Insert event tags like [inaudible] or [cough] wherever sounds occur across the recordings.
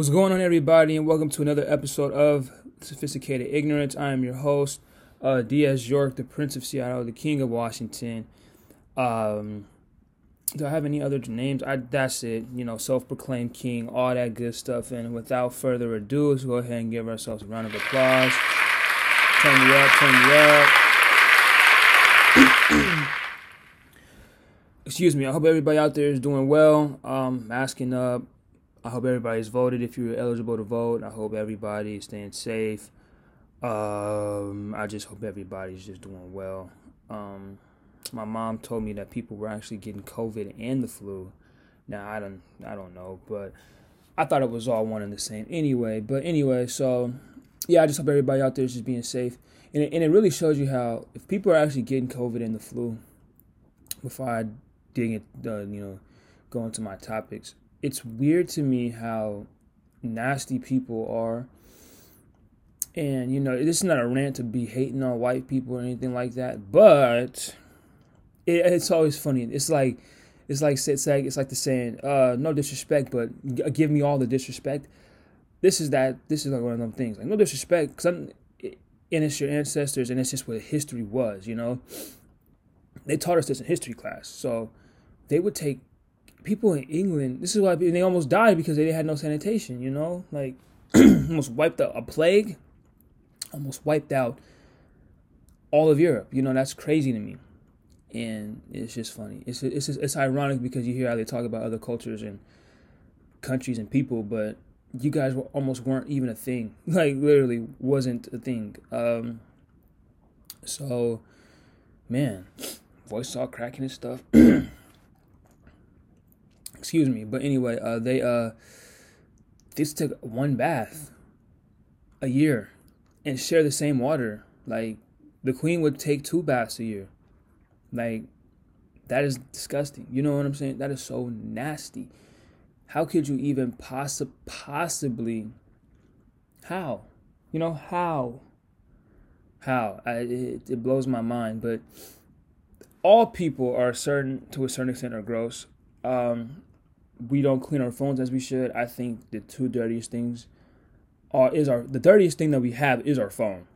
What's going on, everybody, and welcome to another episode of Sophisticated Ignorance. I am your host, uh, Diaz York, the Prince of Seattle, the King of Washington. Um, do I have any other names? I that's it. You know, self-proclaimed king, all that good stuff. And without further ado, let's go ahead and give ourselves a round of applause. Turn me up, turn me up. [clears throat] Excuse me. I hope everybody out there is doing well. Um, masking up I hope everybody's voted if you're eligible to vote. I hope everybody is staying safe. Um, I just hope everybody's just doing well. Um, my mom told me that people were actually getting COVID and the flu. Now I don't, I don't know, but I thought it was all one and the same anyway. But anyway, so yeah, I just hope everybody out there is just being safe, and it, and it really shows you how if people are actually getting COVID and the flu. Before I dig it, uh, you know, go into my topics it's weird to me how nasty people are. And you know, this is not a rant to be hating on white people or anything like that, but it, it's always funny. It's like it's like it's like it's like the saying, uh, no disrespect, but give me all the disrespect. This is that. This is like one of them things. Like no disrespect, because and it's your ancestors, and it's just what history was. You know, they taught us this in history class, so they would take people in England, this is why they almost died because they had no sanitation. You know, like [clears throat] almost wiped out a plague, almost wiped out all of Europe. You know, that's crazy to me, and it's just funny. It's it's it's ironic because you hear how they talk about other cultures and countries and people, but you guys were, almost weren't even a thing. [laughs] Like literally wasn't a thing. Um, so, man, voice all cracking and stuff. [clears throat] excuse me but anyway uh they uh this took one bath a year and share the same water. Like the queen would take two baths a year. Like that is disgusting. You know what i'm saying? That is so nasty. How could you even possi- possibly how? You know how? How? I, it, it blows my mind but all people are certain to a certain extent are gross. Um, we don't clean our phones as we should. I think the two dirtiest things are is our the dirtiest thing that we have is our phone.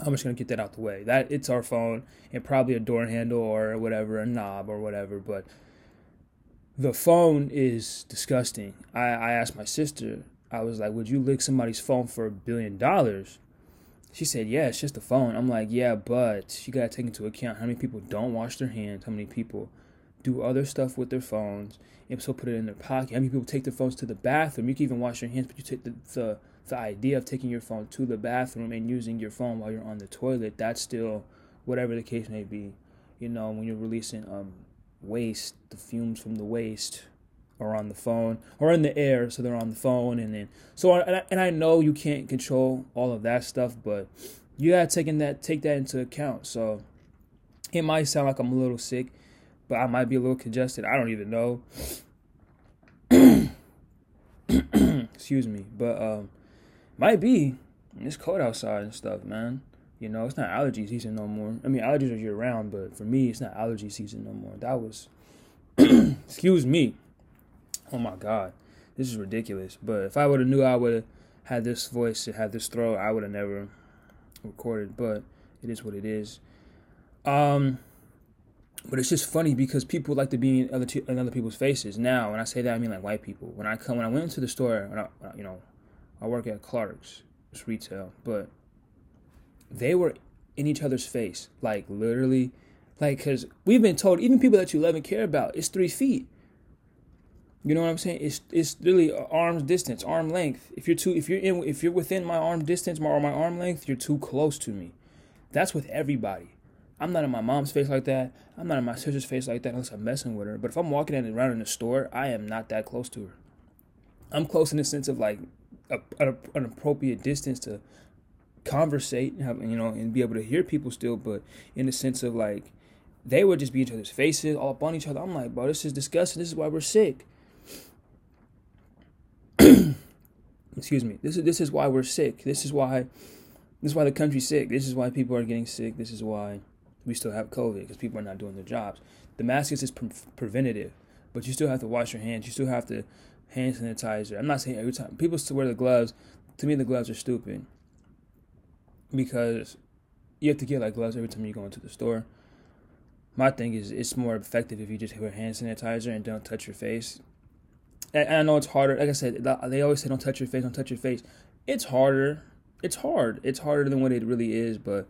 I'm just gonna get that out the way. That it's our phone and probably a door handle or whatever, a knob or whatever. But the phone is disgusting. I, I asked my sister, I was like, Would you lick somebody's phone for a billion dollars? She said, Yeah, it's just a phone. I'm like, Yeah, but you gotta take into account how many people don't wash their hands, how many people do other stuff with their phones and so put it in their pocket. How many people take their phones to the bathroom? You can even wash your hands, but you take the, the the idea of taking your phone to the bathroom and using your phone while you're on the toilet, that's still whatever the case may be. You know, when you're releasing um waste, the fumes from the waste are on the phone or in the air, so they're on the phone, and then so and I, and I know you can't control all of that stuff, but you gotta take that take that into account. So it might sound like I'm a little sick but I might be a little congested. I don't even know. [clears throat] Excuse me, but um, might be. It's cold outside and stuff, man. You know, it's not allergy season no more. I mean, allergies are year round, but for me, it's not allergy season no more. That was, [clears throat] excuse me. Oh my God, this is ridiculous. But if I would have knew I would have had this voice and had this throat, I would have never recorded. But it is what it is. Um, but it's just funny because people like to be in other t- in other people's faces. Now, when I say that, I mean like white people. When I come, when I went into the store, when I, you know, I work at Clark's, it's retail, but they were in each other's face, like literally, like because we've been told even people that you love and care about, it's three feet. You know what I'm saying? It's it's really arm's distance, arm length. If you're too, if you're in, if you're within my arm distance or my arm length, you're too close to me. That's with everybody. I'm not in my mom's face like that. I'm not in my sister's face like that unless I'm messing with her. But if I'm walking in around in the store, I am not that close to her. I'm close in the sense of like a, an appropriate distance to conversate, have, you know, and be able to hear people still. But in the sense of like, they would just be each other's faces, all up on each other. I'm like, bro, this is disgusting. This is why we're sick. [clears throat] Excuse me. This is this is why we're sick. This is why this is why the country's sick. This is why people are getting sick. This is why we still have COVID because people are not doing their jobs. The mask is just pre- preventative, but you still have to wash your hands. You still have to hand sanitizer. I'm not saying every time people still wear the gloves. To me, the gloves are stupid because you have to get like gloves every time you go into the store. My thing is, it's more effective if you just wear hand sanitizer and don't touch your face. And I know it's harder. Like I said, they always say don't touch your face, don't touch your face. It's harder. It's hard. It's harder than what it really is, but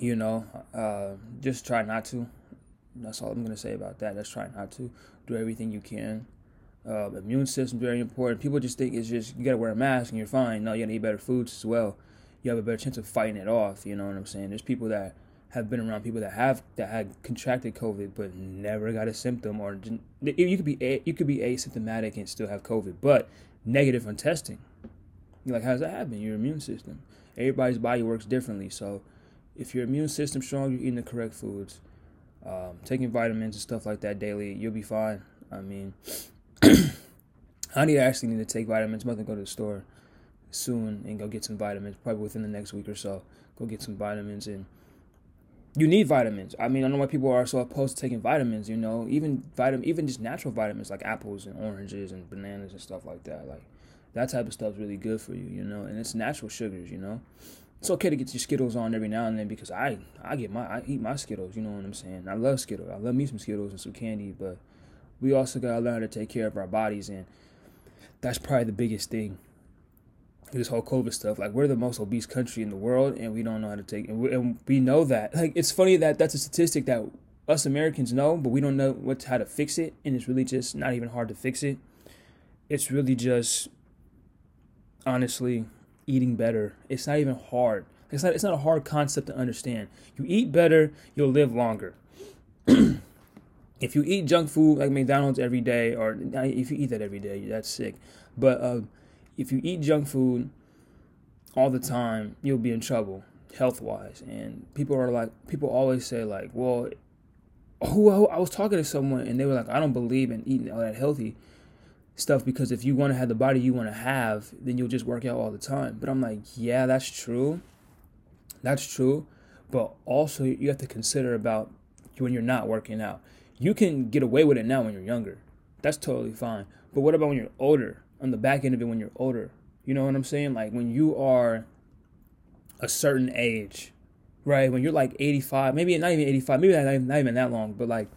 you know, uh, just try not to. That's all I'm gonna say about that. Just try not to. Do everything you can. Uh, immune system very important. People just think it's just you gotta wear a mask and you're fine. No, you gotta eat better foods as well. You have a better chance of fighting it off. You know what I'm saying? There's people that have been around people that have that had contracted COVID but never got a symptom, or you could be you could be asymptomatic and still have COVID, but negative on testing. You're like, how does that happen? Your immune system. Everybody's body works differently, so if your immune system's strong, you're eating the correct foods, um, taking vitamins and stuff like that daily, you'll be fine. I mean, [clears throat] I need actually need to take vitamins. I'm about to go to the store soon and go get some vitamins, probably within the next week or so. Go get some vitamins and you need vitamins. I mean, I know why people are so opposed to taking vitamins. You know, even vitamin, even just natural vitamins like apples and oranges and bananas and stuff like that. Like that type of stuff is really good for you. You know, and it's natural sugars. You know, it's okay to get your Skittles on every now and then because I I get my I eat my Skittles. You know what I'm saying? I love Skittles. I love me some Skittles and some candy, but we also gotta learn to take care of our bodies, and that's probably the biggest thing. This whole COVID stuff, like we're the most obese country in the world, and we don't know how to take, and we, and we know that. [laughs] Like it's funny that that's a statistic that us Americans know, but we don't know what how to fix it, and it's really just not even hard to fix it. It's really just honestly eating better. It's not even hard. It's not it's not a hard concept to understand. You eat better, you'll live longer. [clears throat] if you eat junk food like McDonald's every day, or if you eat that every day, that's sick. But uh, if you eat junk food all the time, you'll be in trouble health wise. And people are like, people always say like, well, who I was talking to someone and they were like, I don't believe in eating all that healthy stuff because if you want to have the body you want to have, then you'll just work out all the time. But I'm like, yeah, that's true. That's true. But also you have to consider about when you're not working out. You can get away with it now when you're younger. That's totally fine. But what about when you're older? On the back end of it when you're older. You know what I'm saying? Like when you are a certain age, right? When you're like 85, maybe not even 85, maybe not even, not even that long, but like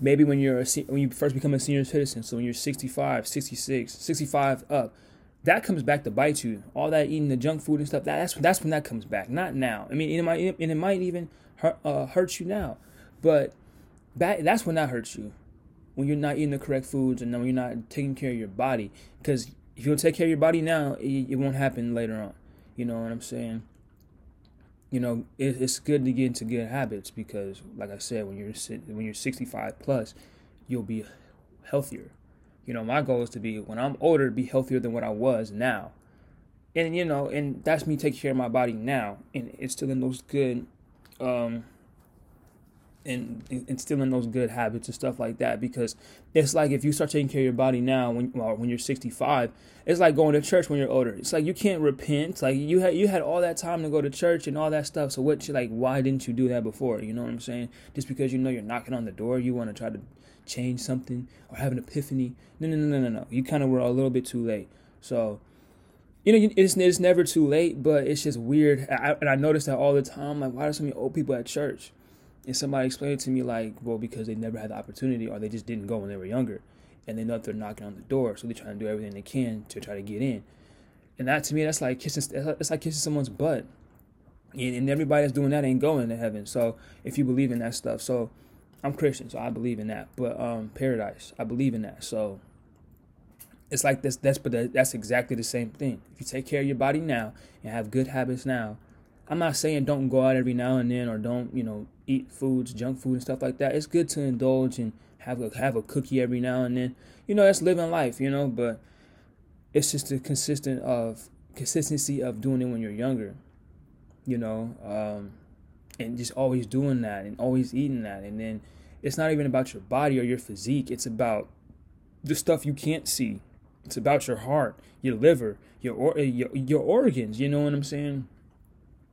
maybe when you're a, when you first become a senior citizen, so when you're 65, 66, 65 up, that comes back to bite you. All that eating the junk food and stuff, that, that's that's when that comes back. Not now. I mean, it might and it might even hurt, uh, hurt you now, but that that's when that hurts you. When you're not eating the correct foods and when you're not taking care of your body, because if you don't take care of your body now, it, it won't happen later on. You know what I'm saying? You know, it, it's good to get into good habits because, like I said, when you're when you're 65 plus, you'll be healthier. You know, my goal is to be when I'm older, be healthier than what I was now, and you know, and that's me taking care of my body now, and instilling those good um, and instilling those good habits and stuff like that because it's like if you start taking care of your body now when well, when you're 65 it's like going to church when you're older. It's like you can't repent. Like you had you had all that time to go to church and all that stuff. So what like why didn't you do that before? You know what i'm saying? Just because you know you're knocking on the door you want to try to change something or have an epiphany. No no no no no no. You kind of were a little bit too late. So you know, it's, it's never too late, but it's just weird. I, and I notice that all the time. Like, why are so many old people at church? And somebody explained to me like, well, because they never had the opportunity or they just didn't go when they were younger, and they know that they're knocking on the door, so they're trying to do everything they can to try to get in. And that to me, that's like kissing. It's like kissing someone's butt. And everybody that's doing that ain't going to heaven. So if you believe in that stuff, so I'm Christian, so I believe in that. But um, paradise, I believe in that. So it's like this. That's but that's exactly the same thing. If you take care of your body now and have good habits now, I'm not saying don't go out every now and then or don't, you know, eat foods, junk food and stuff like that. It's good to indulge and have a have a cookie every now and then. You know, that's living life, you know, but it's just the consistent of consistency of doing it when you're younger. You know, um, and just always doing that and always eating that and then it's not even about your body or your physique, it's about the stuff you can't see. It's about your heart, your liver, your your, your organs, you know what I'm saying?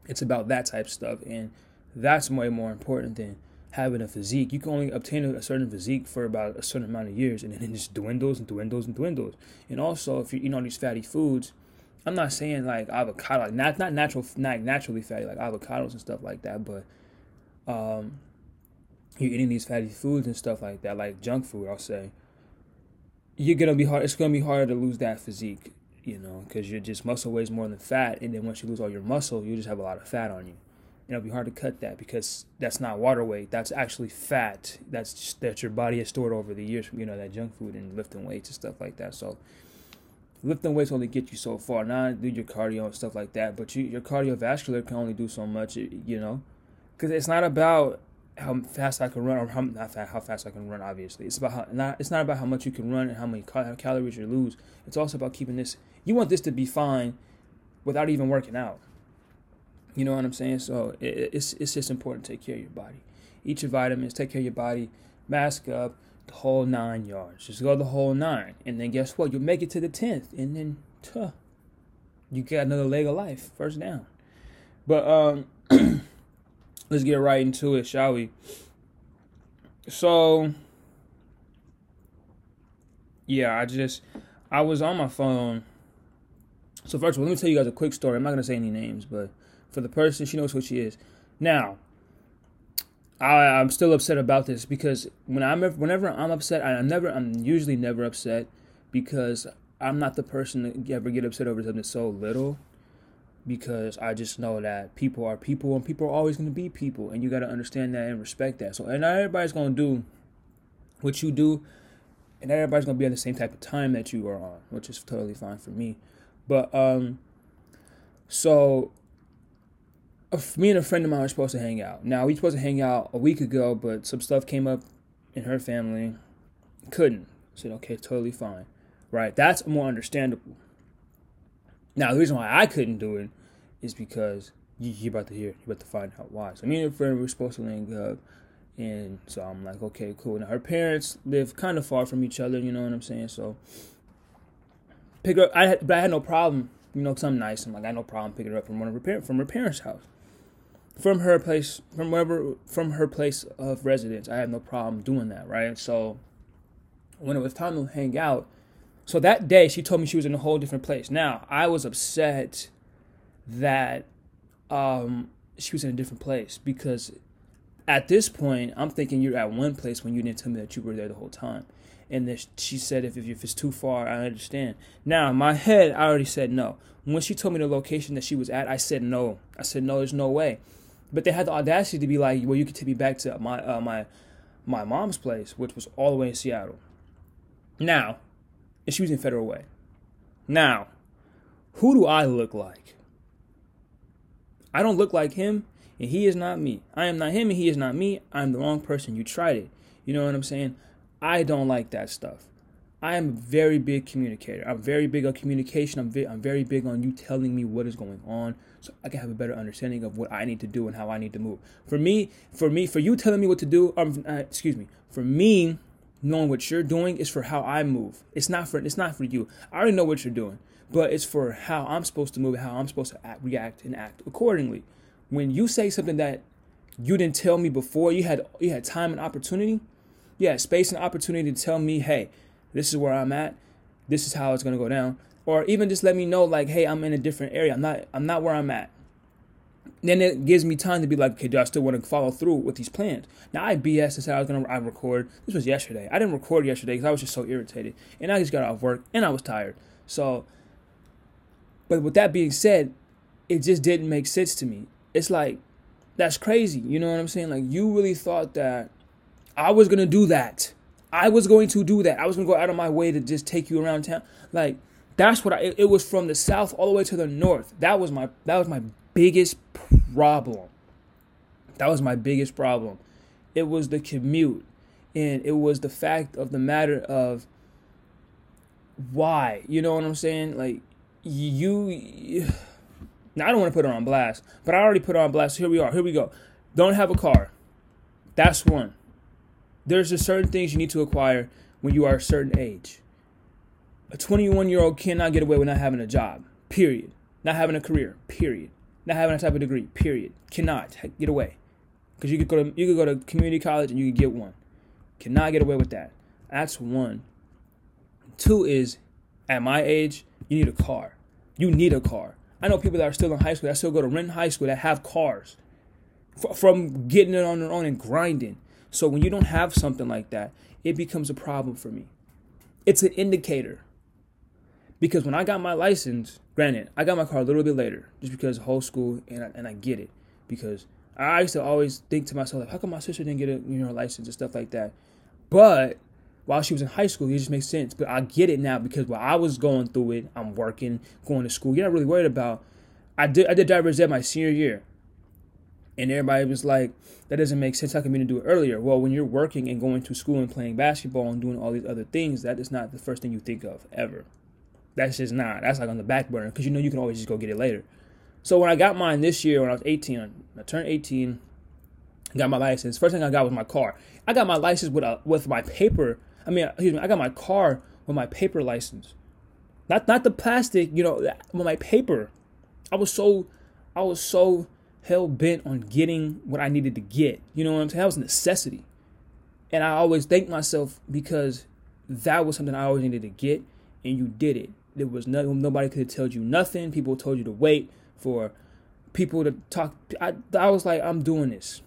It's about that type of stuff, and that's way more important than having a physique. You can only obtain a certain physique for about a certain amount of years, and then it just dwindles and dwindles and dwindles. And also, if you're eating all these fatty foods, I'm not saying like avocado, like not not natural, not naturally fatty like avocados and stuff like that, but um, you're eating these fatty foods and stuff like that, like junk food. I'll say you're gonna be hard. It's gonna be harder to lose that physique, you know, because you're just muscle weighs more than fat, and then once you lose all your muscle, you just have a lot of fat on you And it'll be hard to cut that because that's not water weight. That's actually fat. That's just, that your body has stored over the years you know that junk food and lifting weights and stuff like that. So lifting weights only get you so far. Now do your cardio and stuff like that, but you, your cardiovascular can only do so much. You know, because it's not about how fast I can run or how not fast, how fast I can run. Obviously, it's about how not. It's not about how much you can run and how many cal- calories you lose. It's also about keeping this. You want this to be fine without even working out. You know what I'm saying? So it, it's it's just important to take care of your body. Eat your vitamins, take care of your body, mask up, the whole nine yards. Just go the whole nine, and then guess what? You'll make it to the tenth, and then tuh, you got another leg of life, first down. But um, let's get right into it, shall we? So yeah, I just I was on my phone. So first of all, let me tell you guys a quick story. I'm not gonna say any names, but for the person. She knows who she is. Now, I, am still upset about this because when I'm whenever I'm upset, I, never I'm usually never upset because I'm not the person to ever get upset over something so little because I just know that people are people and people are always going to be people and you got to understand that and respect that. So and not everybody's going to do what you do and everybody's going to be on the same type of time that you are on, which is totally fine for me. But um so me and a friend of mine were supposed to hang out. Now we were supposed to hang out a week ago, but some stuff came up in her family. Couldn't. I said, okay, totally fine. Right? That's more understandable. Now the reason why I couldn't do it is because you, you're about to hear, you're about to find out why. So me and a friend were supposed to link up, and so I'm like, okay, cool. Now her parents live kind of far from each other. You know what I'm saying? So pick her up. I had, but I had no problem. You know, cause I'm nice. I'm like, I had no problem picking her up from one of her parents from her parents' house from her place from wherever from her place of residence. I had no problem doing that, right? So when it was time to hang out, so that day she told me she was in a whole different place. Now I was upset that um, she was in a different place because at this point I'm thinking you're at one place when you didn't tell me that you were there the whole time. And then she said if, if it's too far, I understand. Now in my head I already said no. When she told me the location that she was at, I said no. I said no, there's no way. But they had the audacity to be like, well, you can take me back to my uh, my my mom's place, which was all the way in Seattle. Now, and she was in Federal Way. Now, who do I look like? I don't look like him, and he is not me. I am not him, and he is not me. I'm the wrong person. You tried it. You know what I'm saying? I don't like that stuff. I am a very big communicator. I'm very big on communication. I'm, vi- I'm very big on you telling me what is going on so I can have a better understanding of what I need to do and how I need to move. For me, for me, for you telling me what to do, um, uh, excuse me, for me, knowing what you're doing is for how I move. It's not for it's not for you. I already know what you're doing, but it's for how I'm supposed to move, how I'm supposed to act, react and act accordingly. When you say something that you didn't tell me before, you had you had time and opportunity, yeah, space and opportunity to tell me, hey this is where I'm at. This is how it's gonna go down. Or even just let me know like, hey, I'm in a different area. I'm not I'm not where I'm at. Then it gives me time to be like, okay, do I still want to follow through with these plans? Now I BS and said I was gonna I record. This was yesterday. I didn't record yesterday because I was just so irritated, and I just got off work and I was tired. So, but with that being said, it just didn't make sense to me. It's like that's crazy. You know what I'm saying? Like you really thought that I was gonna do that. I was going to do that. I was to go out of my way to just take you around town. Like that's what I. It, it was from the south all the way to the north. That was my. That was my biggest problem. That was my biggest problem. It was the commute, and it was the fact of the matter of why. You know what I'm saying? Like you. Now I don't want to put her on blast, but I already put her on blast. Here we are. Here we go. Don't have a car. That's one. There's just certain things you need to acquire when you are a certain age. A 21 year old cannot get away with not having a job, period. Not having a career, period. Not having a type of degree, period. Cannot get away. because you could go to you could go to community college and you could get one. Cannot get away with that. That's one. Two is, at my age, you need a car. You need a car. I know people that are still in high school that still go to Renton High School that have cars f- from getting it on their own and grinding. So when you don't have something like that, it becomes a problem for me. It's an indicator. Because when I got my license, granted, I got my car a little bit later, just because of whole school, and I, and I get it. Because I used to always think to myself, like, how come my sister didn't get a you know license and stuff like that? But while she was in high school, it just makes sense. But I get it now because while I was going through it, I'm working, going to school. You're not really worried about. I did I did driver's ed my senior year, and everybody was like, "That doesn't make sense. How come you didn't do it earlier?" Well, when you're working and going to school and playing basketball and doing all these other things, that is not the first thing you think of ever. That's just not. That's like on the back burner because you know you can always just go get it later. So when I got mine this year, when I was 18, I turned 18, got my license. First thing I got was my car. I got my license with a, with my paper. I mean, excuse me, I got my car with my paper license, not not the plastic. You know, with my paper. I was so, I was so hell bent on getting what I needed to get. You know what I'm saying? That was a necessity, and I always thank myself because that was something I always needed to get, and you did it. There was no nobody could have told you nothing. People told you to wait for people to talk. I I was like, I'm doing this.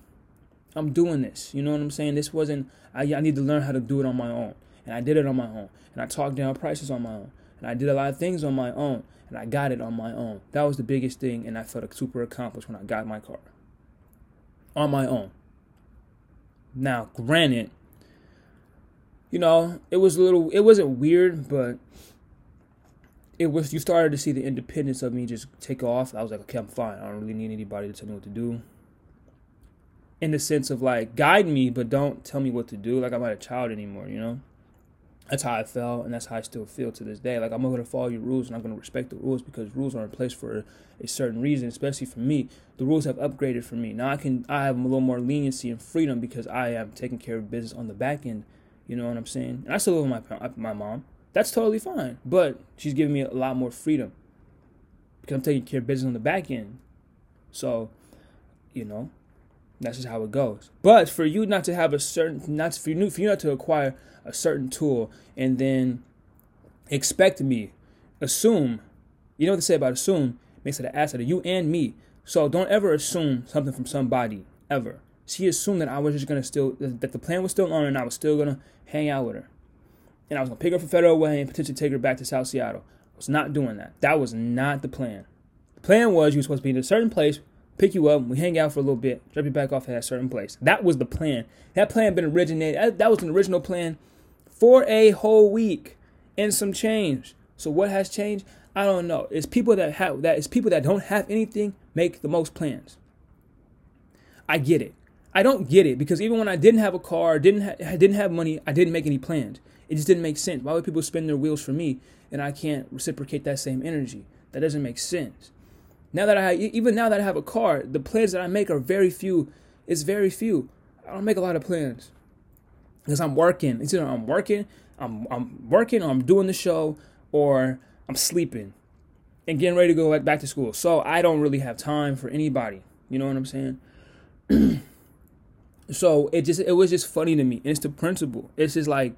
I'm doing this. You know what I'm saying? This wasn't. I, I need to learn how to do it on my own, and I did it on my own, and I talked down prices on my own, and I did a lot of things on my own, and I got it on my own. That was the biggest thing, and I felt super accomplished when I got my car on my own. Now, granted, you know, it was a little. It wasn't weird, but it was you started to see the independence of me just take off. I was like, okay, I'm fine. I don't really need anybody to tell me what to do. In the sense of like guide me, but don't tell me what to do. Like I'm not a child anymore, you know. That's how I felt, and that's how I still feel to this day. Like I'm gonna follow your rules, and I'm gonna respect the rules because rules are in place for a, certain reason. Especially for me, the rules have upgraded for me. Now I can I have a little more leniency and freedom because I am taking care of business on the back end. You know what I'm saying? And I still live with my my mom that's totally fine. But she's giving me a lot more freedom because I'm taking care of business on the back end. So, you know, that's just how it goes. But for you not to have a certain, not for you, for you not to acquire a certain tool and then expect me, assume, you know what they say about assume makes it an asset of you and me. So don't ever assume something from somebody ever. She assumed that I was just gonna still that the plan was still on and I was still gonna hang out with her and I was gonna pick her up from Federal Way and potentially take her back to South Seattle. I was not doing that. That was not the plan. The plan was you were supposed to be in a certain place, pick you up, we hang out for a little bit, drop you back off at a certain place. That was the plan. That plan had been originated. That was an original plan for a whole week and some change. So what has changed? I don't know. It's people that have that. It's people that don't have anything make the most plans. I get it. I don't get it because even when I didn't have a car, didn't ha- didn't have money, I didn't make any plans. It just didn't make sense. Why would people spin their wheels for me and I can't reciprocate that same energy? That doesn't make sense. Now that I even now that I have a car, the plans that I make are very few. It's very few. I don't make a lot of plans because I'm working. It's either I'm working, I'm I'm working, or I'm doing the show, or I'm sleeping and getting ready to go back to school. So I don't really have time for anybody. You know what I'm saying? [clears throat] so it just it was just funny to me. It's the principle. It's just like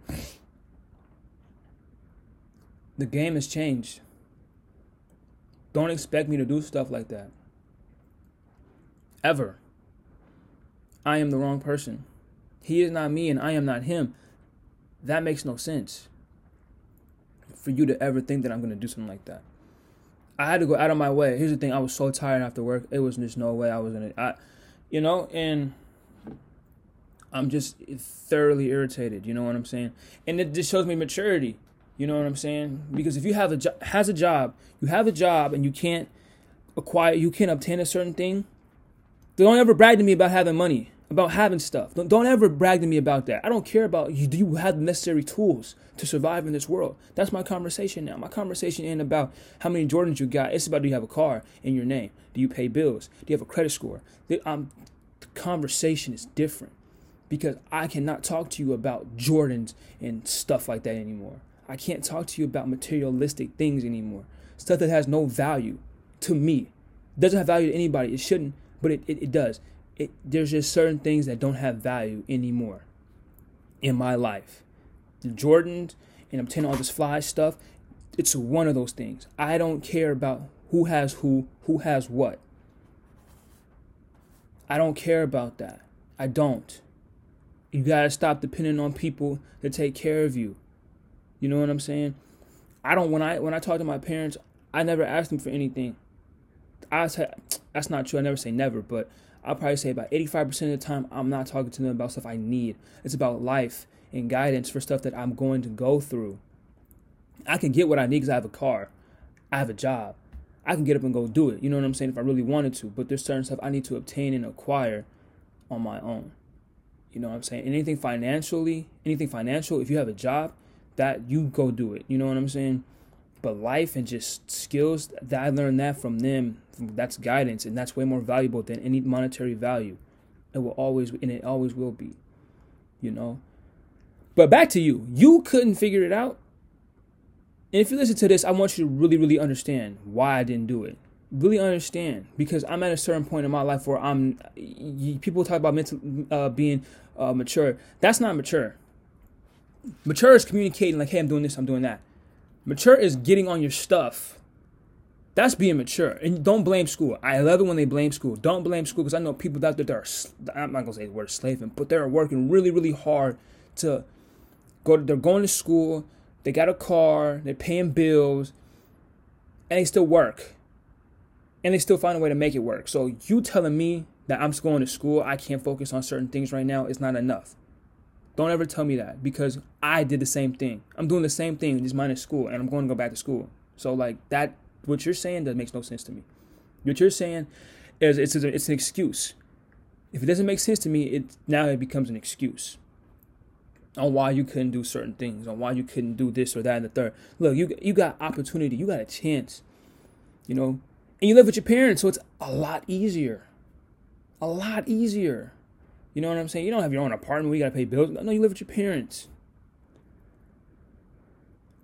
the game has changed. Don't expect me to do stuff like that. Ever. I am the wrong person. He is not me and I am not him. That makes no sense. For you to ever think that I'm going to do something like that. I had to go out of my way. Here's the thing I was so tired after work. It was just no way I was going to. I, you know, and I'm just thoroughly irritated. You know what I'm saying? And it just shows me maturity. You know what I'm saying? Because if you have a jo- has a job, you have a job and you can't acquire, you can't obtain a certain thing. Don't ever brag to me about having money, about having stuff. Don't, don't ever brag to me about that. I don't care about you. Do you have the necessary tools to survive in this world? That's my conversation now. My conversation ain't about how many Jordans you got. It's about do you have a car in your name? Do you pay bills? Do you have a credit score? The, um, the conversation is different because I cannot talk to you about Jordans and stuff like that anymore. I can't talk to you about materialistic things anymore. Stuff that has no value to me. Doesn't have value to anybody. It shouldn't, but it, it, it does. it, there's just certain things that don't have value anymore in my life. The Jordans and obtaining all this fly stuff, it's one of those things. I don't care about who has who, who has what. I don't care about that. I don't. You gotta stop depending on people to take care of you. You know what I'm saying? I don't when I when I talk to my parents, I never ask them for anything. I say that's not true. I never say never, but I'll probably say about 85% of the time I'm not talking to them about stuff I need. It's about life and guidance for stuff that I'm going to go through. I can get what I need because I have a car. I have a job. I can get up and go do it. You know what I'm saying? If I really wanted to. But there's certain stuff I need to obtain and acquire on my own. You know what I'm saying? anything financially, anything financial, if you have a job, that you go do it. You know what I'm saying? But life and just skills that I learned that from them, that's guidance, and that's way more valuable than any monetary value. It will always be and it always will be. You know? But back to you. You couldn't figure it out. And if you listen to this, I want you to really, really understand why I didn't do it. Really understand because I'm at a certain point in my life where I'm. People talk about mental uh, being uh, mature. That's not mature. Mature is communicating like, "Hey, I'm doing this, I'm doing that." Mature is getting on your stuff. That's being mature. And don't blame school. I love it when they blame school. Don't blame school because I know people out there that are, I'm not going to say the word slaving, but they're working really, really hard to go. To, they're going to school. They got a car. They're paying bills. And they still work. And they still find a way to make it work. So you telling me that I'm going to school, I can't focus on certain things right now is not enough. Don't ever tell me that because I did the same thing. I'm doing the same thing, just minus school, and I'm going to go back to school. So like that, what you're saying that makes no sense to me. What you're saying is it's it's an excuse. If it doesn't make sense to me, it now it becomes an excuse on why you couldn't do certain things, on why you couldn't do this or that and the third. Look, you you got opportunity, you got a chance, you know, and you live with your parents, so it's a lot easier, a lot easier. You know what I'm saying? You don't have your own apartment where you gotta pay bills. No, you live with your parents.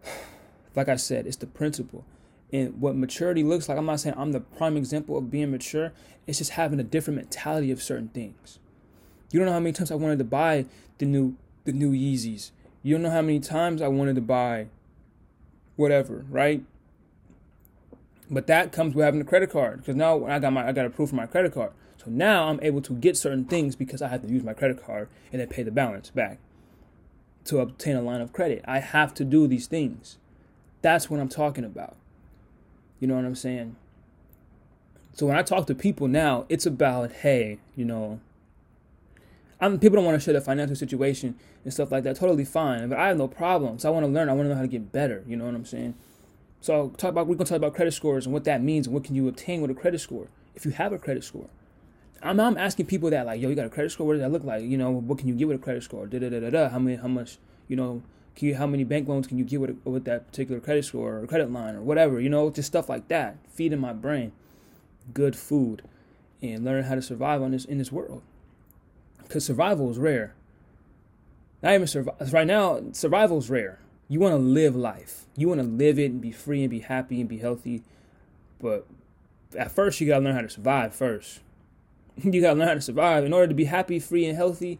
[sighs] Like I said, it's the principle. And what maturity looks like, I'm not saying I'm the prime example of being mature. It's just having a different mentality of certain things. You don't know how many times I wanted to buy the new the new Yeezys. You don't know how many times I wanted to buy whatever, right? But that comes with having a credit card because now I got my I got approved for my credit card. So now I'm able to get certain things because I have to use my credit card and then pay the balance back to obtain a line of credit. I have to do these things. That's what I'm talking about. You know what I'm saying? So when I talk to people now, it's about, hey, you know, I'm people don't want to share their financial situation and stuff like that. Totally fine. But I have no problems. I want to learn. I want to know how to get better. You know what I'm saying? So I'll talk about we're gonna talk about credit scores and what that means and what can you obtain with a credit score if you have a credit score. I'm, I'm asking people that like, yo, you got a credit score? What does that look like? You know, what can you get with a credit score? Da da da da da. How many? How much? You know, can you, how many bank loans can you get with with that particular credit score or credit line or whatever? You know, just stuff like that. Feeding my brain good food and learn how to survive on this in this world. Because survival is rare. Not even survive. Right now, survival is rare. You want to live life. You want to live it and be free and be happy and be healthy. But at first, you gotta learn how to survive first. [laughs] you gotta learn how to survive. In order to be happy, free, and healthy,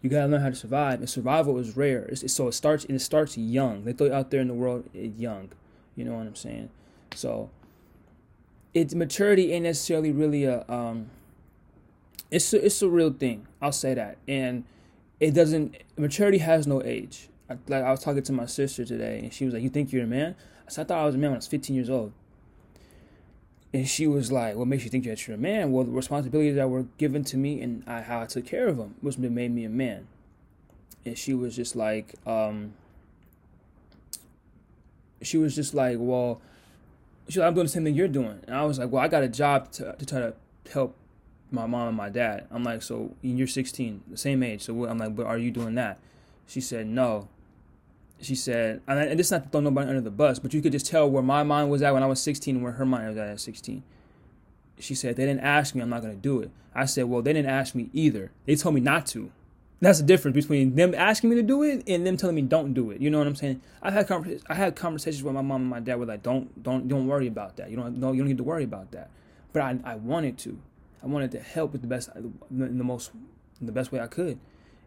you gotta learn how to survive. And survival is rare. It's, it's, so it starts and it starts young. They throw you out there in the world young. You know what I'm saying? So it's maturity ain't necessarily really a um it's a, it's a real thing. I'll say that. And it doesn't maturity has no age. I, like I was talking to my sister today and she was like, "You think you're a man?" I said, "I thought I was a man when I was 15 years old." And she was like, "What makes you think that you're a man?" Well, the responsibilities that were given to me and I, how I took care of them was what made me a man. And she was just like, um, she was just like, "Well," she's like, "I'm doing the same thing you're doing." And I was like, "Well, I got a job to to try to help my mom and my dad." I'm like, "So you're 16, the same age. So I'm like, but are you doing that?" She said, "No." She said, and this is not to throw nobody under the bus, but you could just tell where my mind was at when I was 16 and where her mind was at at 16. She said, they didn't ask me, I'm not going to do it. I said, well, they didn't ask me either. They told me not to. That's the difference between them asking me to do it and them telling me don't do it. You know what I'm saying? I've had conversations. I had conversations with my mom and my dad where like, don't, don't, don't worry about that. You don't, no, you don't need to worry about that. But I, I wanted to. I wanted to help with the best, the most, in the best way I could,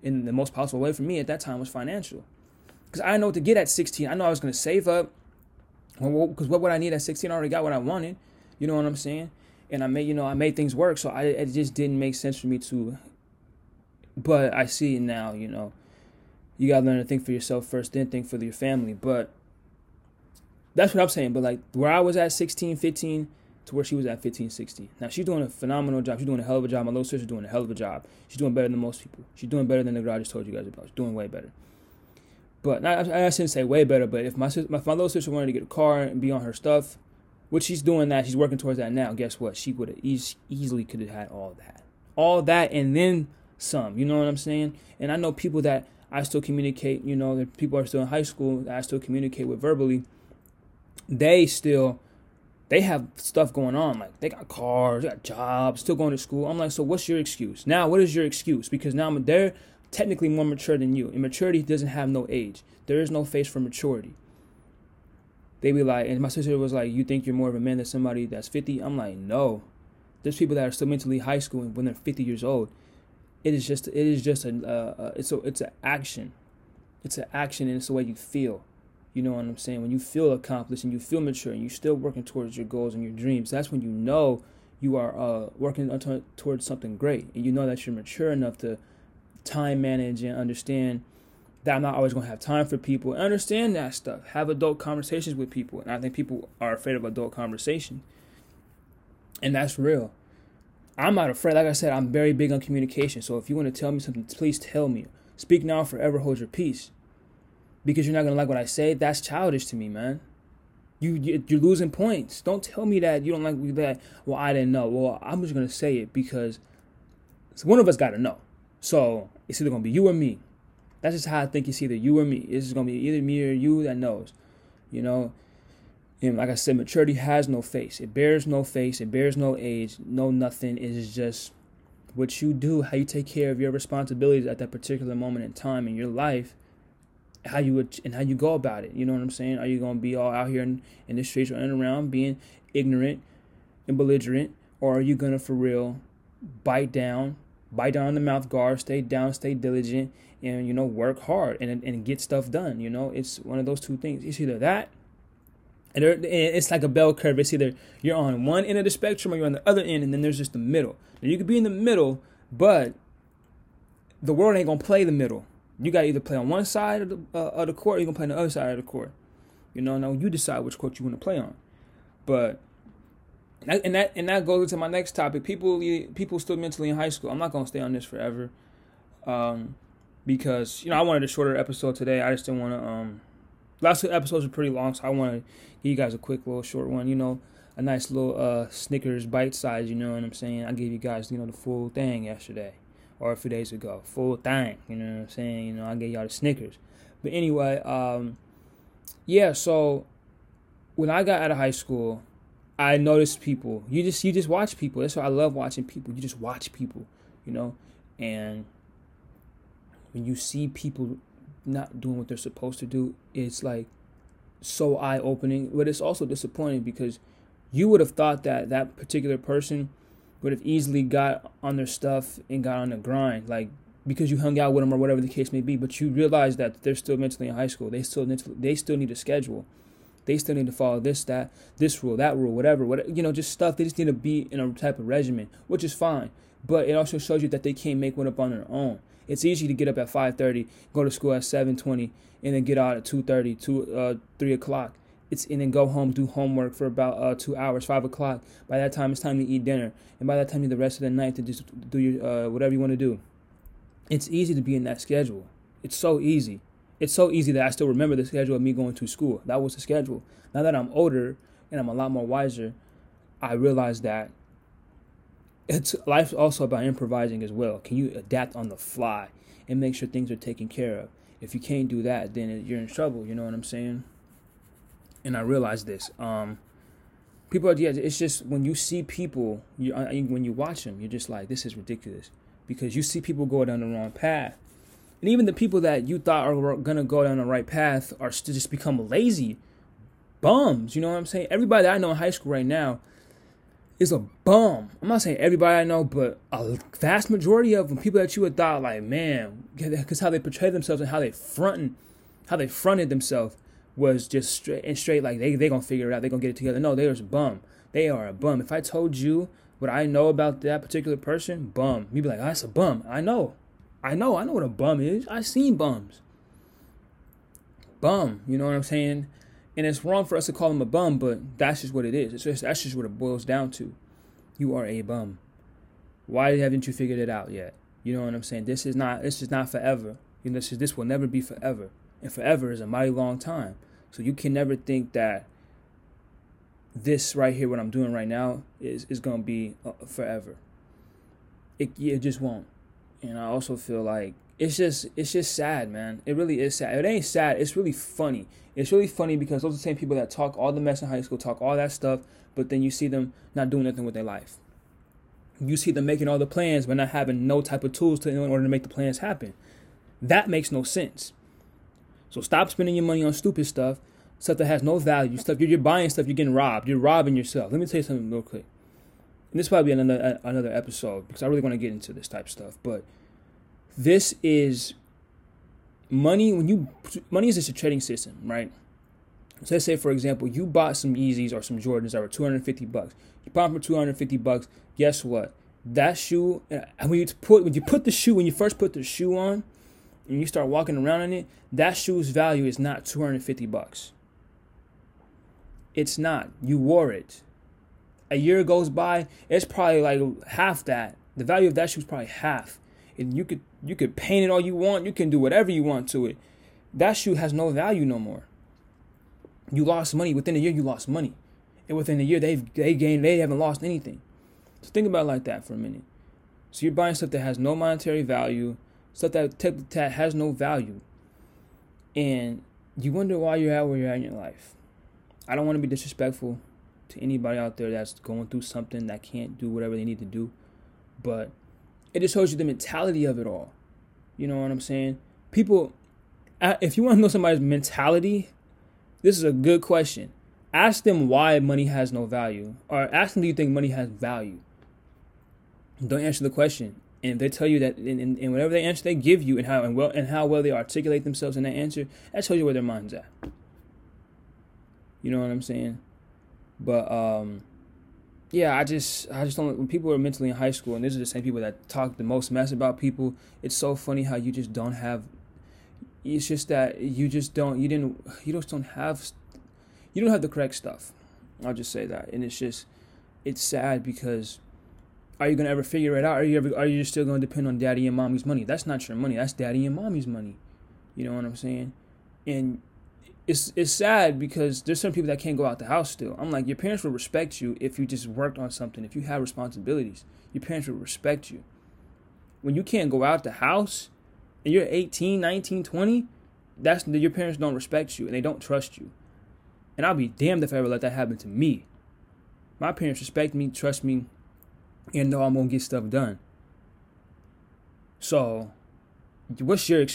in the most possible way for me at that time was financial, because I know what to get at 16. I know I was going to save up, because what would I need at 16? I already got what I wanted. You know what I'm saying? And I made, you know, I made things work. So I, it just didn't make sense for me to. But I see now. You know, you gotta learn to think for yourself first, then think for your family. But that's what I'm saying. But like where I was at 16, 15 to where she was at 15, 16. Now she's doing a phenomenal job. She's doing a hell of a job. My little sister's doing a hell of a job. She's doing better than most people. She's doing better than the girl I just told you guys about. She's doing way better. But not, I shouldn't say way better. But if my if my little sister wanted to get a car and be on her stuff, which she's doing that, she's working towards that now. Guess what? She would have easily could have had all that, all that, and then some. You know what I'm saying? And I know people that I still communicate. You know, people are still in high school that I still communicate with verbally. They still, they have stuff going on. Like they got cars, they got jobs, still going to school. I'm like, so what's your excuse now? What is your excuse? Because now they're technically more mature than you, and maturity doesn't have no age. There is no face for maturity they be like, and my sister was like, "You think you're more of a man than somebody that's 50?" I'm like, "No." There's people that are still mentally high school when they're 50 years old. It is just, it is just a, uh, it's a, it's an action. It's an action, and it's the way you feel. You know what I'm saying? When you feel accomplished and you feel mature and you're still working towards your goals and your dreams, that's when you know you are uh, working towards something great, and you know that you're mature enough to time manage and understand that I'm not always going to have time for people. understand that stuff. Have adult conversations with people. And I think people are afraid of adult conversation. And that's real. I'm not afraid. Like I said, I'm very big on communication. So if you want to tell me something, please tell me. Speak now, forever hold your peace. Because you're not going to like what I say. That's childish to me, man. You, you're losing points. Don't tell me that you don't like that. Well, I didn't know. Well, I'm just going to say it because one of us got to know. So it's either to be you or me. That's just how I think it's either you or me. It's gonna be either me or you that knows. You know, and like I said, maturity has no face. It bears no face. It bears no age. No nothing. It is just what you do, how you take care of your responsibilities at that particular moment in time in your life, how you would and how you go about it. You know what I'm saying? Are you gonna be all out here in, in the streets running around being ignorant and belligerent, or are you gonna for real bite down, bite down on the mouth guard, stay down, stay diligent, and you know work hard and and get stuff done. You know, it's one of those two things. It's either that, and it's like a bell curve. It's either you're on one end of the spectrum or you're on the other end, and then there's just the middle. Now you could be in the middle, but the world ain't gonna play the middle. You gotta either play on one side of the uh, of the court, or you gonna play on the other side of the court. You know, now you decide which court you want to play on. But and that and that goes into my next topic. People people still mentally in high school. I'm not gonna stay on this forever. Um, because you know I wanted a shorter episode today. I just didn't want to. Um, last two episodes were pretty long, so I want to give you guys a quick little short one. You know, a nice little uh, Snickers bite size. You know what I'm saying? I gave you guys you know the full thing yesterday or a few days ago, full thing. You know what I'm saying? You know I gave y'all the Snickers. But anyway, um, yeah. So when I got out of high school, I notice people. You just you just watch people. That's why I love watching people. You just watch people. You know, and when you see people not doing what they're supposed to do, it's like so eye opening, but it's also disappointing because you would have thought that that particular person would have easily got on their stuff and got on the grind, like because you hung out with them or whatever the case may be. But you realize that they're still mentally in high school. They still they still need a schedule. They still need to follow this, that, this rule, that rule, whatever, whatever, you know, just stuff. They just need to be in a type of regimen, which is fine. But it also shows you that they can't make one up on their own. It's easy to get up at 5:30, go to school at 7:20, and then get out at 2:30, two, uh, 3 o'clock. It's and then go home, do homework for about uh, two hours, five o'clock. By that time, it's time to eat dinner, and by that time, you the rest of the night to just do your uh, whatever you want to do. It's easy to be in that schedule. It's so easy. It's so easy that I still remember the schedule of me going to school. That was the schedule. Now that I'm older and I'm a lot more wiser, I realize that it's life's also about improvising as well. Can you adapt on the fly and make sure things are taken care of? If you can't do that, then you're in trouble. You know what I'm saying? And I realize this. Um, people are yeah. It's just when you see people, you when you watch them, you're just like, this is ridiculous, because you see people go down the wrong path, and even the people that you thought are gonna go down the right path are still just become lazy bums. You know what I'm saying? Everybody that I know in high school right now is a bum. I'm not saying everybody I know, but a vast majority of them, people that you would thought like, man, because how they portray themselves and how they fronting, how they fronted themselves was just straight and straight like they they gonna figure it out, they gonna get it together. No, they are a bum. They are a bum. If I told you what I know about that particular person, bum, you'd be like, oh, that's a bum. I know, I know, I know what a bum is. I've seen bums. Bum, you know what I'm saying? And it's wrong for us to call him a bum, but that's just what it is. It's just that's just what it boils down to. You are a bum. Why haven't you figured it out yet? You know what I'm saying? This is not this is not forever. You know, this is, this will never be forever. And forever is a mighty long time. So you can never think that this right here, what I'm doing right now, is is gonna be uh, forever. It it just won't. And I also feel like it's just it's just sad, man. It really is sad. It ain't sad. It's really funny. It's really funny because those are the same people that talk all the mess in high school, talk all that stuff, but then you see them not doing nothing with their life. You see them making all the plans, but not having no type of tools to, in order to make the plans happen. That makes no sense. So stop spending your money on stupid stuff, stuff that has no value, stuff you're, you're buying stuff, you're getting robbed. You're robbing yourself. Let me tell you something real quick. And this probably be another another episode because I really want to get into this type of stuff, but this is money when you money is just a trading system, right? So let's say for example, you bought some Yeezys or some Jordans that were 250 bucks. You bought them for 250 bucks. Guess what? That shoe, uh, and when you put when you put the shoe when you first put the shoe on, and you start walking around in it, that shoe's value is not 250 bucks. It's not. You wore it. A year goes by, it's probably like half that. The value of that shoe is probably half and you could you could paint it all you want, you can do whatever you want to it. That shoe has no value no more. You lost money within a year. You lost money, and within a year they've they gained they haven't lost anything. So think about like that for a minute. So you're buying stuff that has no monetary value, stuff that that has no value, and you wonder why you're at where you're at in your life. I don't want to be disrespectful to anybody out there that's going through something that can't do whatever they need to do, but it just shows you the mentality of it all. You know what I'm saying? People, if you want to know somebody's mentality, this is a good question. Ask them why money has no value, or ask them, do you think money has value? Don't answer the question. And they tell you that, and, and whatever they answer they give you, and how and well and how well they articulate themselves in that answer, that tells you where their mind's at. You know what I'm saying? But um, yeah, I just I just don't when people are mentally in high school and these are the same people that talk the most mess about people, it's so funny how you just don't have it's just that you just don't you didn't you just don't have you don't have the correct stuff. I'll just say that. And it's just it's sad because are you gonna ever figure it out? Are you ever are you still gonna depend on daddy and mommy's money? That's not your money, that's daddy and mommy's money. You know what I'm saying? And it's it's sad because there's some people that can't go out the house still. I'm like, your parents will respect you if you just worked on something, if you have responsibilities. Your parents will respect you. When you can't go out the house and you're 18, 19, 20, that's your parents don't respect you and they don't trust you. And I'll be damned if I ever let that happen to me. My parents respect me, trust me, and know I'm gonna get stuff done. So, what's your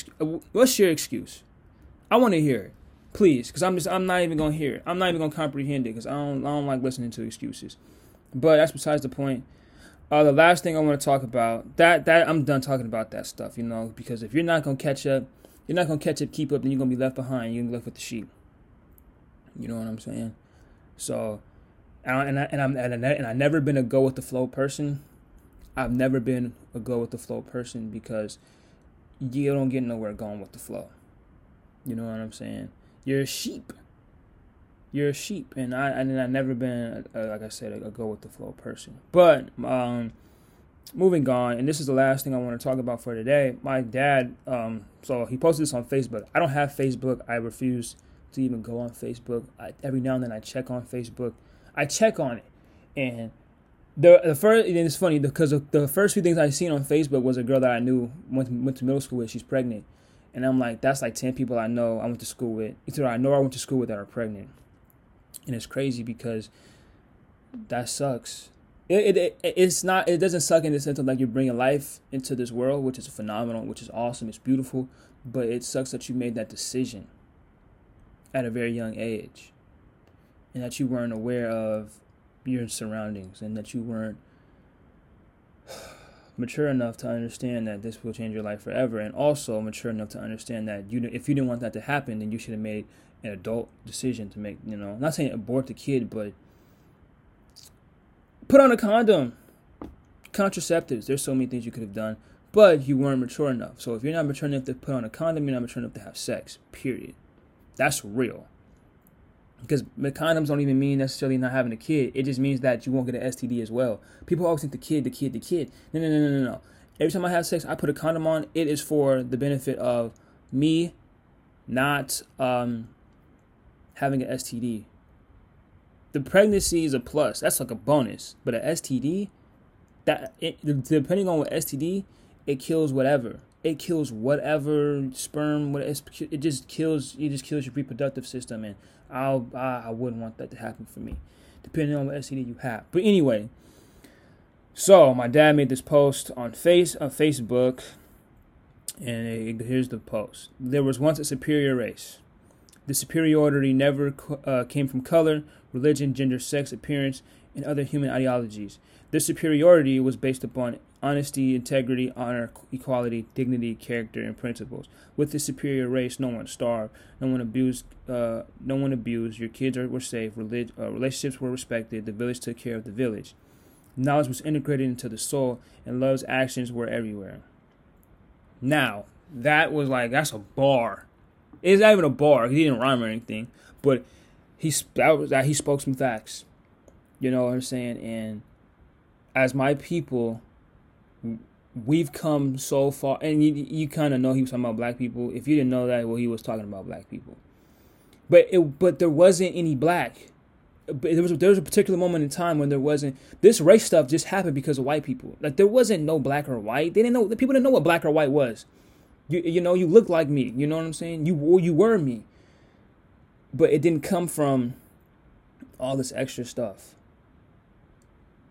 what's your excuse? I want to hear it please because i'm just i'm not even gonna hear it. I'm not even gonna comprehend it because i don't i don't like listening to excuses. But that's besides the point. Uh, the last thing i want to talk about that that i'm done talking about that stuff you know because if you're not gonna catch up you're not gonna catch up keep up then you're gonna be left behind. You're gonna be left with the sheep. You know what i'm saying? So and, I, and, I, and i'm and, I, and i've never been a go with the flow person. I've never been a go with the flow person because you don't get nowhere going with the flow. You know what i'm saying you're a sheep. You're a sheep, and I and I've never been a, a, like I said a, a, go with the flow person. But um, moving on, and this is the last thing I want to talk about for today. My dad, um, so he posted this on Facebook. I don't have Facebook. I refuse to even go on Facebook. I, every now and then I check on Facebook. I check on it, and the the first and it's funny because the, the first few things I seen on Facebook was a girl that I knew went went to middle school with. She's pregnant, and I'm like, that's like 10 people I know I went to school with. Either I know I went to school with that are pregnant. And it's crazy because that sucks. It, it, it, it's not it doesn't suck in the sense of like you're bringing life into this world which is phenomenal which is awesome it's beautiful but it sucks that you made that decision at a very young age and that you weren't aware of your surroundings and that you weren't mature enough to understand that this will change your life forever and also mature enough to understand that you if you didn't want that to happen then you should have made an adult decision to make you know not saying abort the kid but put on a condom. Contraceptives. There's so many things you could have done but you weren't mature enough. So if you're not mature enough to put on a condom you're not mature enough to have sex period. That's real because condoms don't even mean necessarily not having a kid. It just means that you won't get an STD as well. People always think the kid, the kid, the kid. No, no, no, no, no. Every time I have sex, I put a condom on. It is for the benefit of me not um, having an STD. The pregnancy is a plus. That's like a bonus. But an STD, that it, depending on what STD, it kills whatever. It kills whatever sperm. What it just kills. It just kills your reproductive system and I'll, I, I wouldn't want that to happen for me, depending on what STD you have. But anyway, so my dad made this post on face on Facebook, and it, here's the post. There was once a superior race. The superiority never uh, came from color, religion, gender, sex, appearance, and other human ideologies. This superiority was based upon honesty, integrity, honor, equality, dignity, character, and principles. With this superior race, no one starved, no one abused, uh, no one abused. Your kids are, were safe, relig- uh, relationships were respected, the village took care of the village. Knowledge was integrated into the soul, and love's actions were everywhere. Now, that was like that's a bar. It's not even a bar. He didn't rhyme or anything, but he that was that he spoke some facts. You know what I'm saying? And as my people, we've come so far, and you you kind of know he was talking about black people. If you didn't know that, well, he was talking about black people. But it, but there wasn't any black. But there was there was a particular moment in time when there wasn't this race stuff just happened because of white people. Like there wasn't no black or white. They didn't know. People didn't know what black or white was. You you know you look like me. You know what I'm saying. You you were me. But it didn't come from all this extra stuff.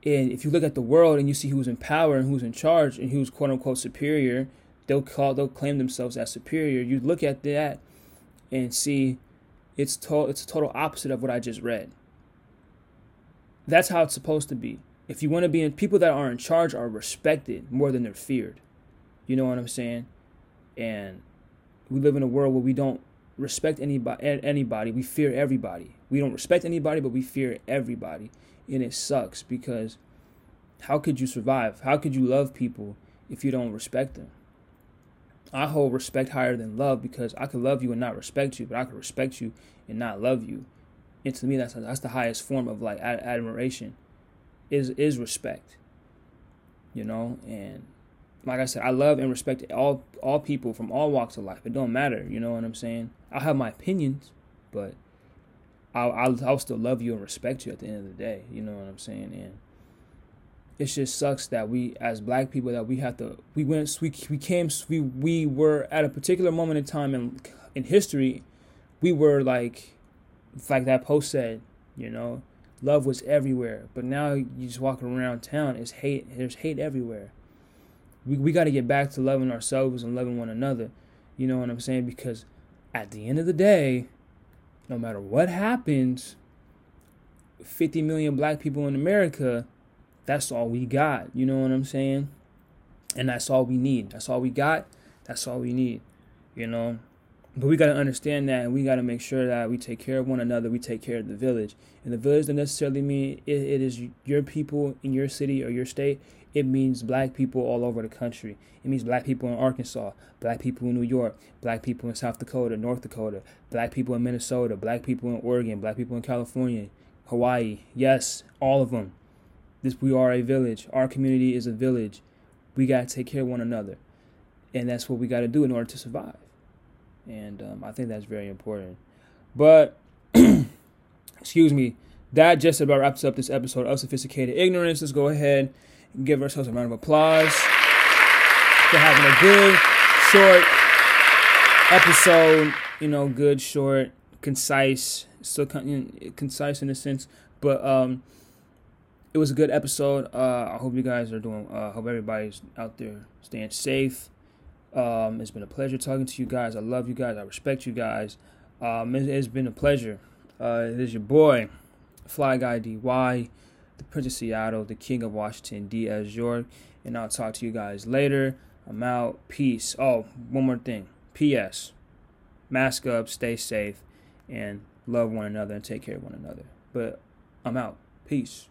And if you look at the world and you see who's in power and who's in charge and who's quote unquote superior, they'll call they'll claim themselves as superior. You look at that and see it's to, it's a total opposite of what I just read. That's how it's supposed to be. If you want to be in people that are in charge are respected more than they're feared. You know what I'm saying? And we live in a world where we don't respect anybody anybody. We fear everybody. We don't respect anybody, but we fear everybody and it sucks because how could you survive? How could you love people if you don't respect them? I hold respect higher than love because I could love you and not respect you, but I could respect you and not love you. And to me, that's that's the highest form of like ad- admiration, is is respect. You know, and like I said, I love and respect all all people from all walks of life. It don't matter, you know what I'm saying. I have my opinions, but I'll, I'll, I'll still love you and respect you at the end of the day. You know what I'm saying? And it just sucks that we, as black people, that we have to, we went, we, we came, we, we were at a particular moment in time in, in history, we were like, like that post said, you know, love was everywhere. But now you just walk around town, it's hate, there's hate everywhere. We, we got to get back to loving ourselves and loving one another. You know what I'm saying? Because at the end of the day, no matter what happens, 50 million black people in America, that's all we got. You know what I'm saying? And that's all we need. That's all we got. That's all we need. You know? But we got to understand that and we got to make sure that we take care of one another. We take care of the village. And the village doesn't necessarily mean it, it is your people in your city or your state. It means black people all over the country. It means black people in Arkansas, black people in New York, black people in South Dakota, North Dakota, black people in Minnesota, black people in Oregon, black people in California, Hawaii. Yes, all of them. This we are a village. Our community is a village. We got to take care of one another. And that's what we got to do in order to survive. And um, I think that's very important. But, [clears throat] excuse me, that just about wraps up this episode of Sophisticated Ignorance. Let's go ahead give ourselves a round of applause for having a good, short episode. You know, good, short, concise, still concise in a sense, but um, it was a good episode. Uh, I hope you guys are doing. Uh, hope everybody's out there staying safe. Um, it's been a pleasure talking to you guys. I love you guys. I respect you guys. Um, it, has been a pleasure. Uh, it is your boy, Fly Guy DY the Prince of Seattle, the King of Washington, D.S. York. And I'll talk to you guys later. I'm out. Peace. Oh, one more thing. P.S. Mask up, stay safe, and love one another and take care of one another. But I'm out. Peace.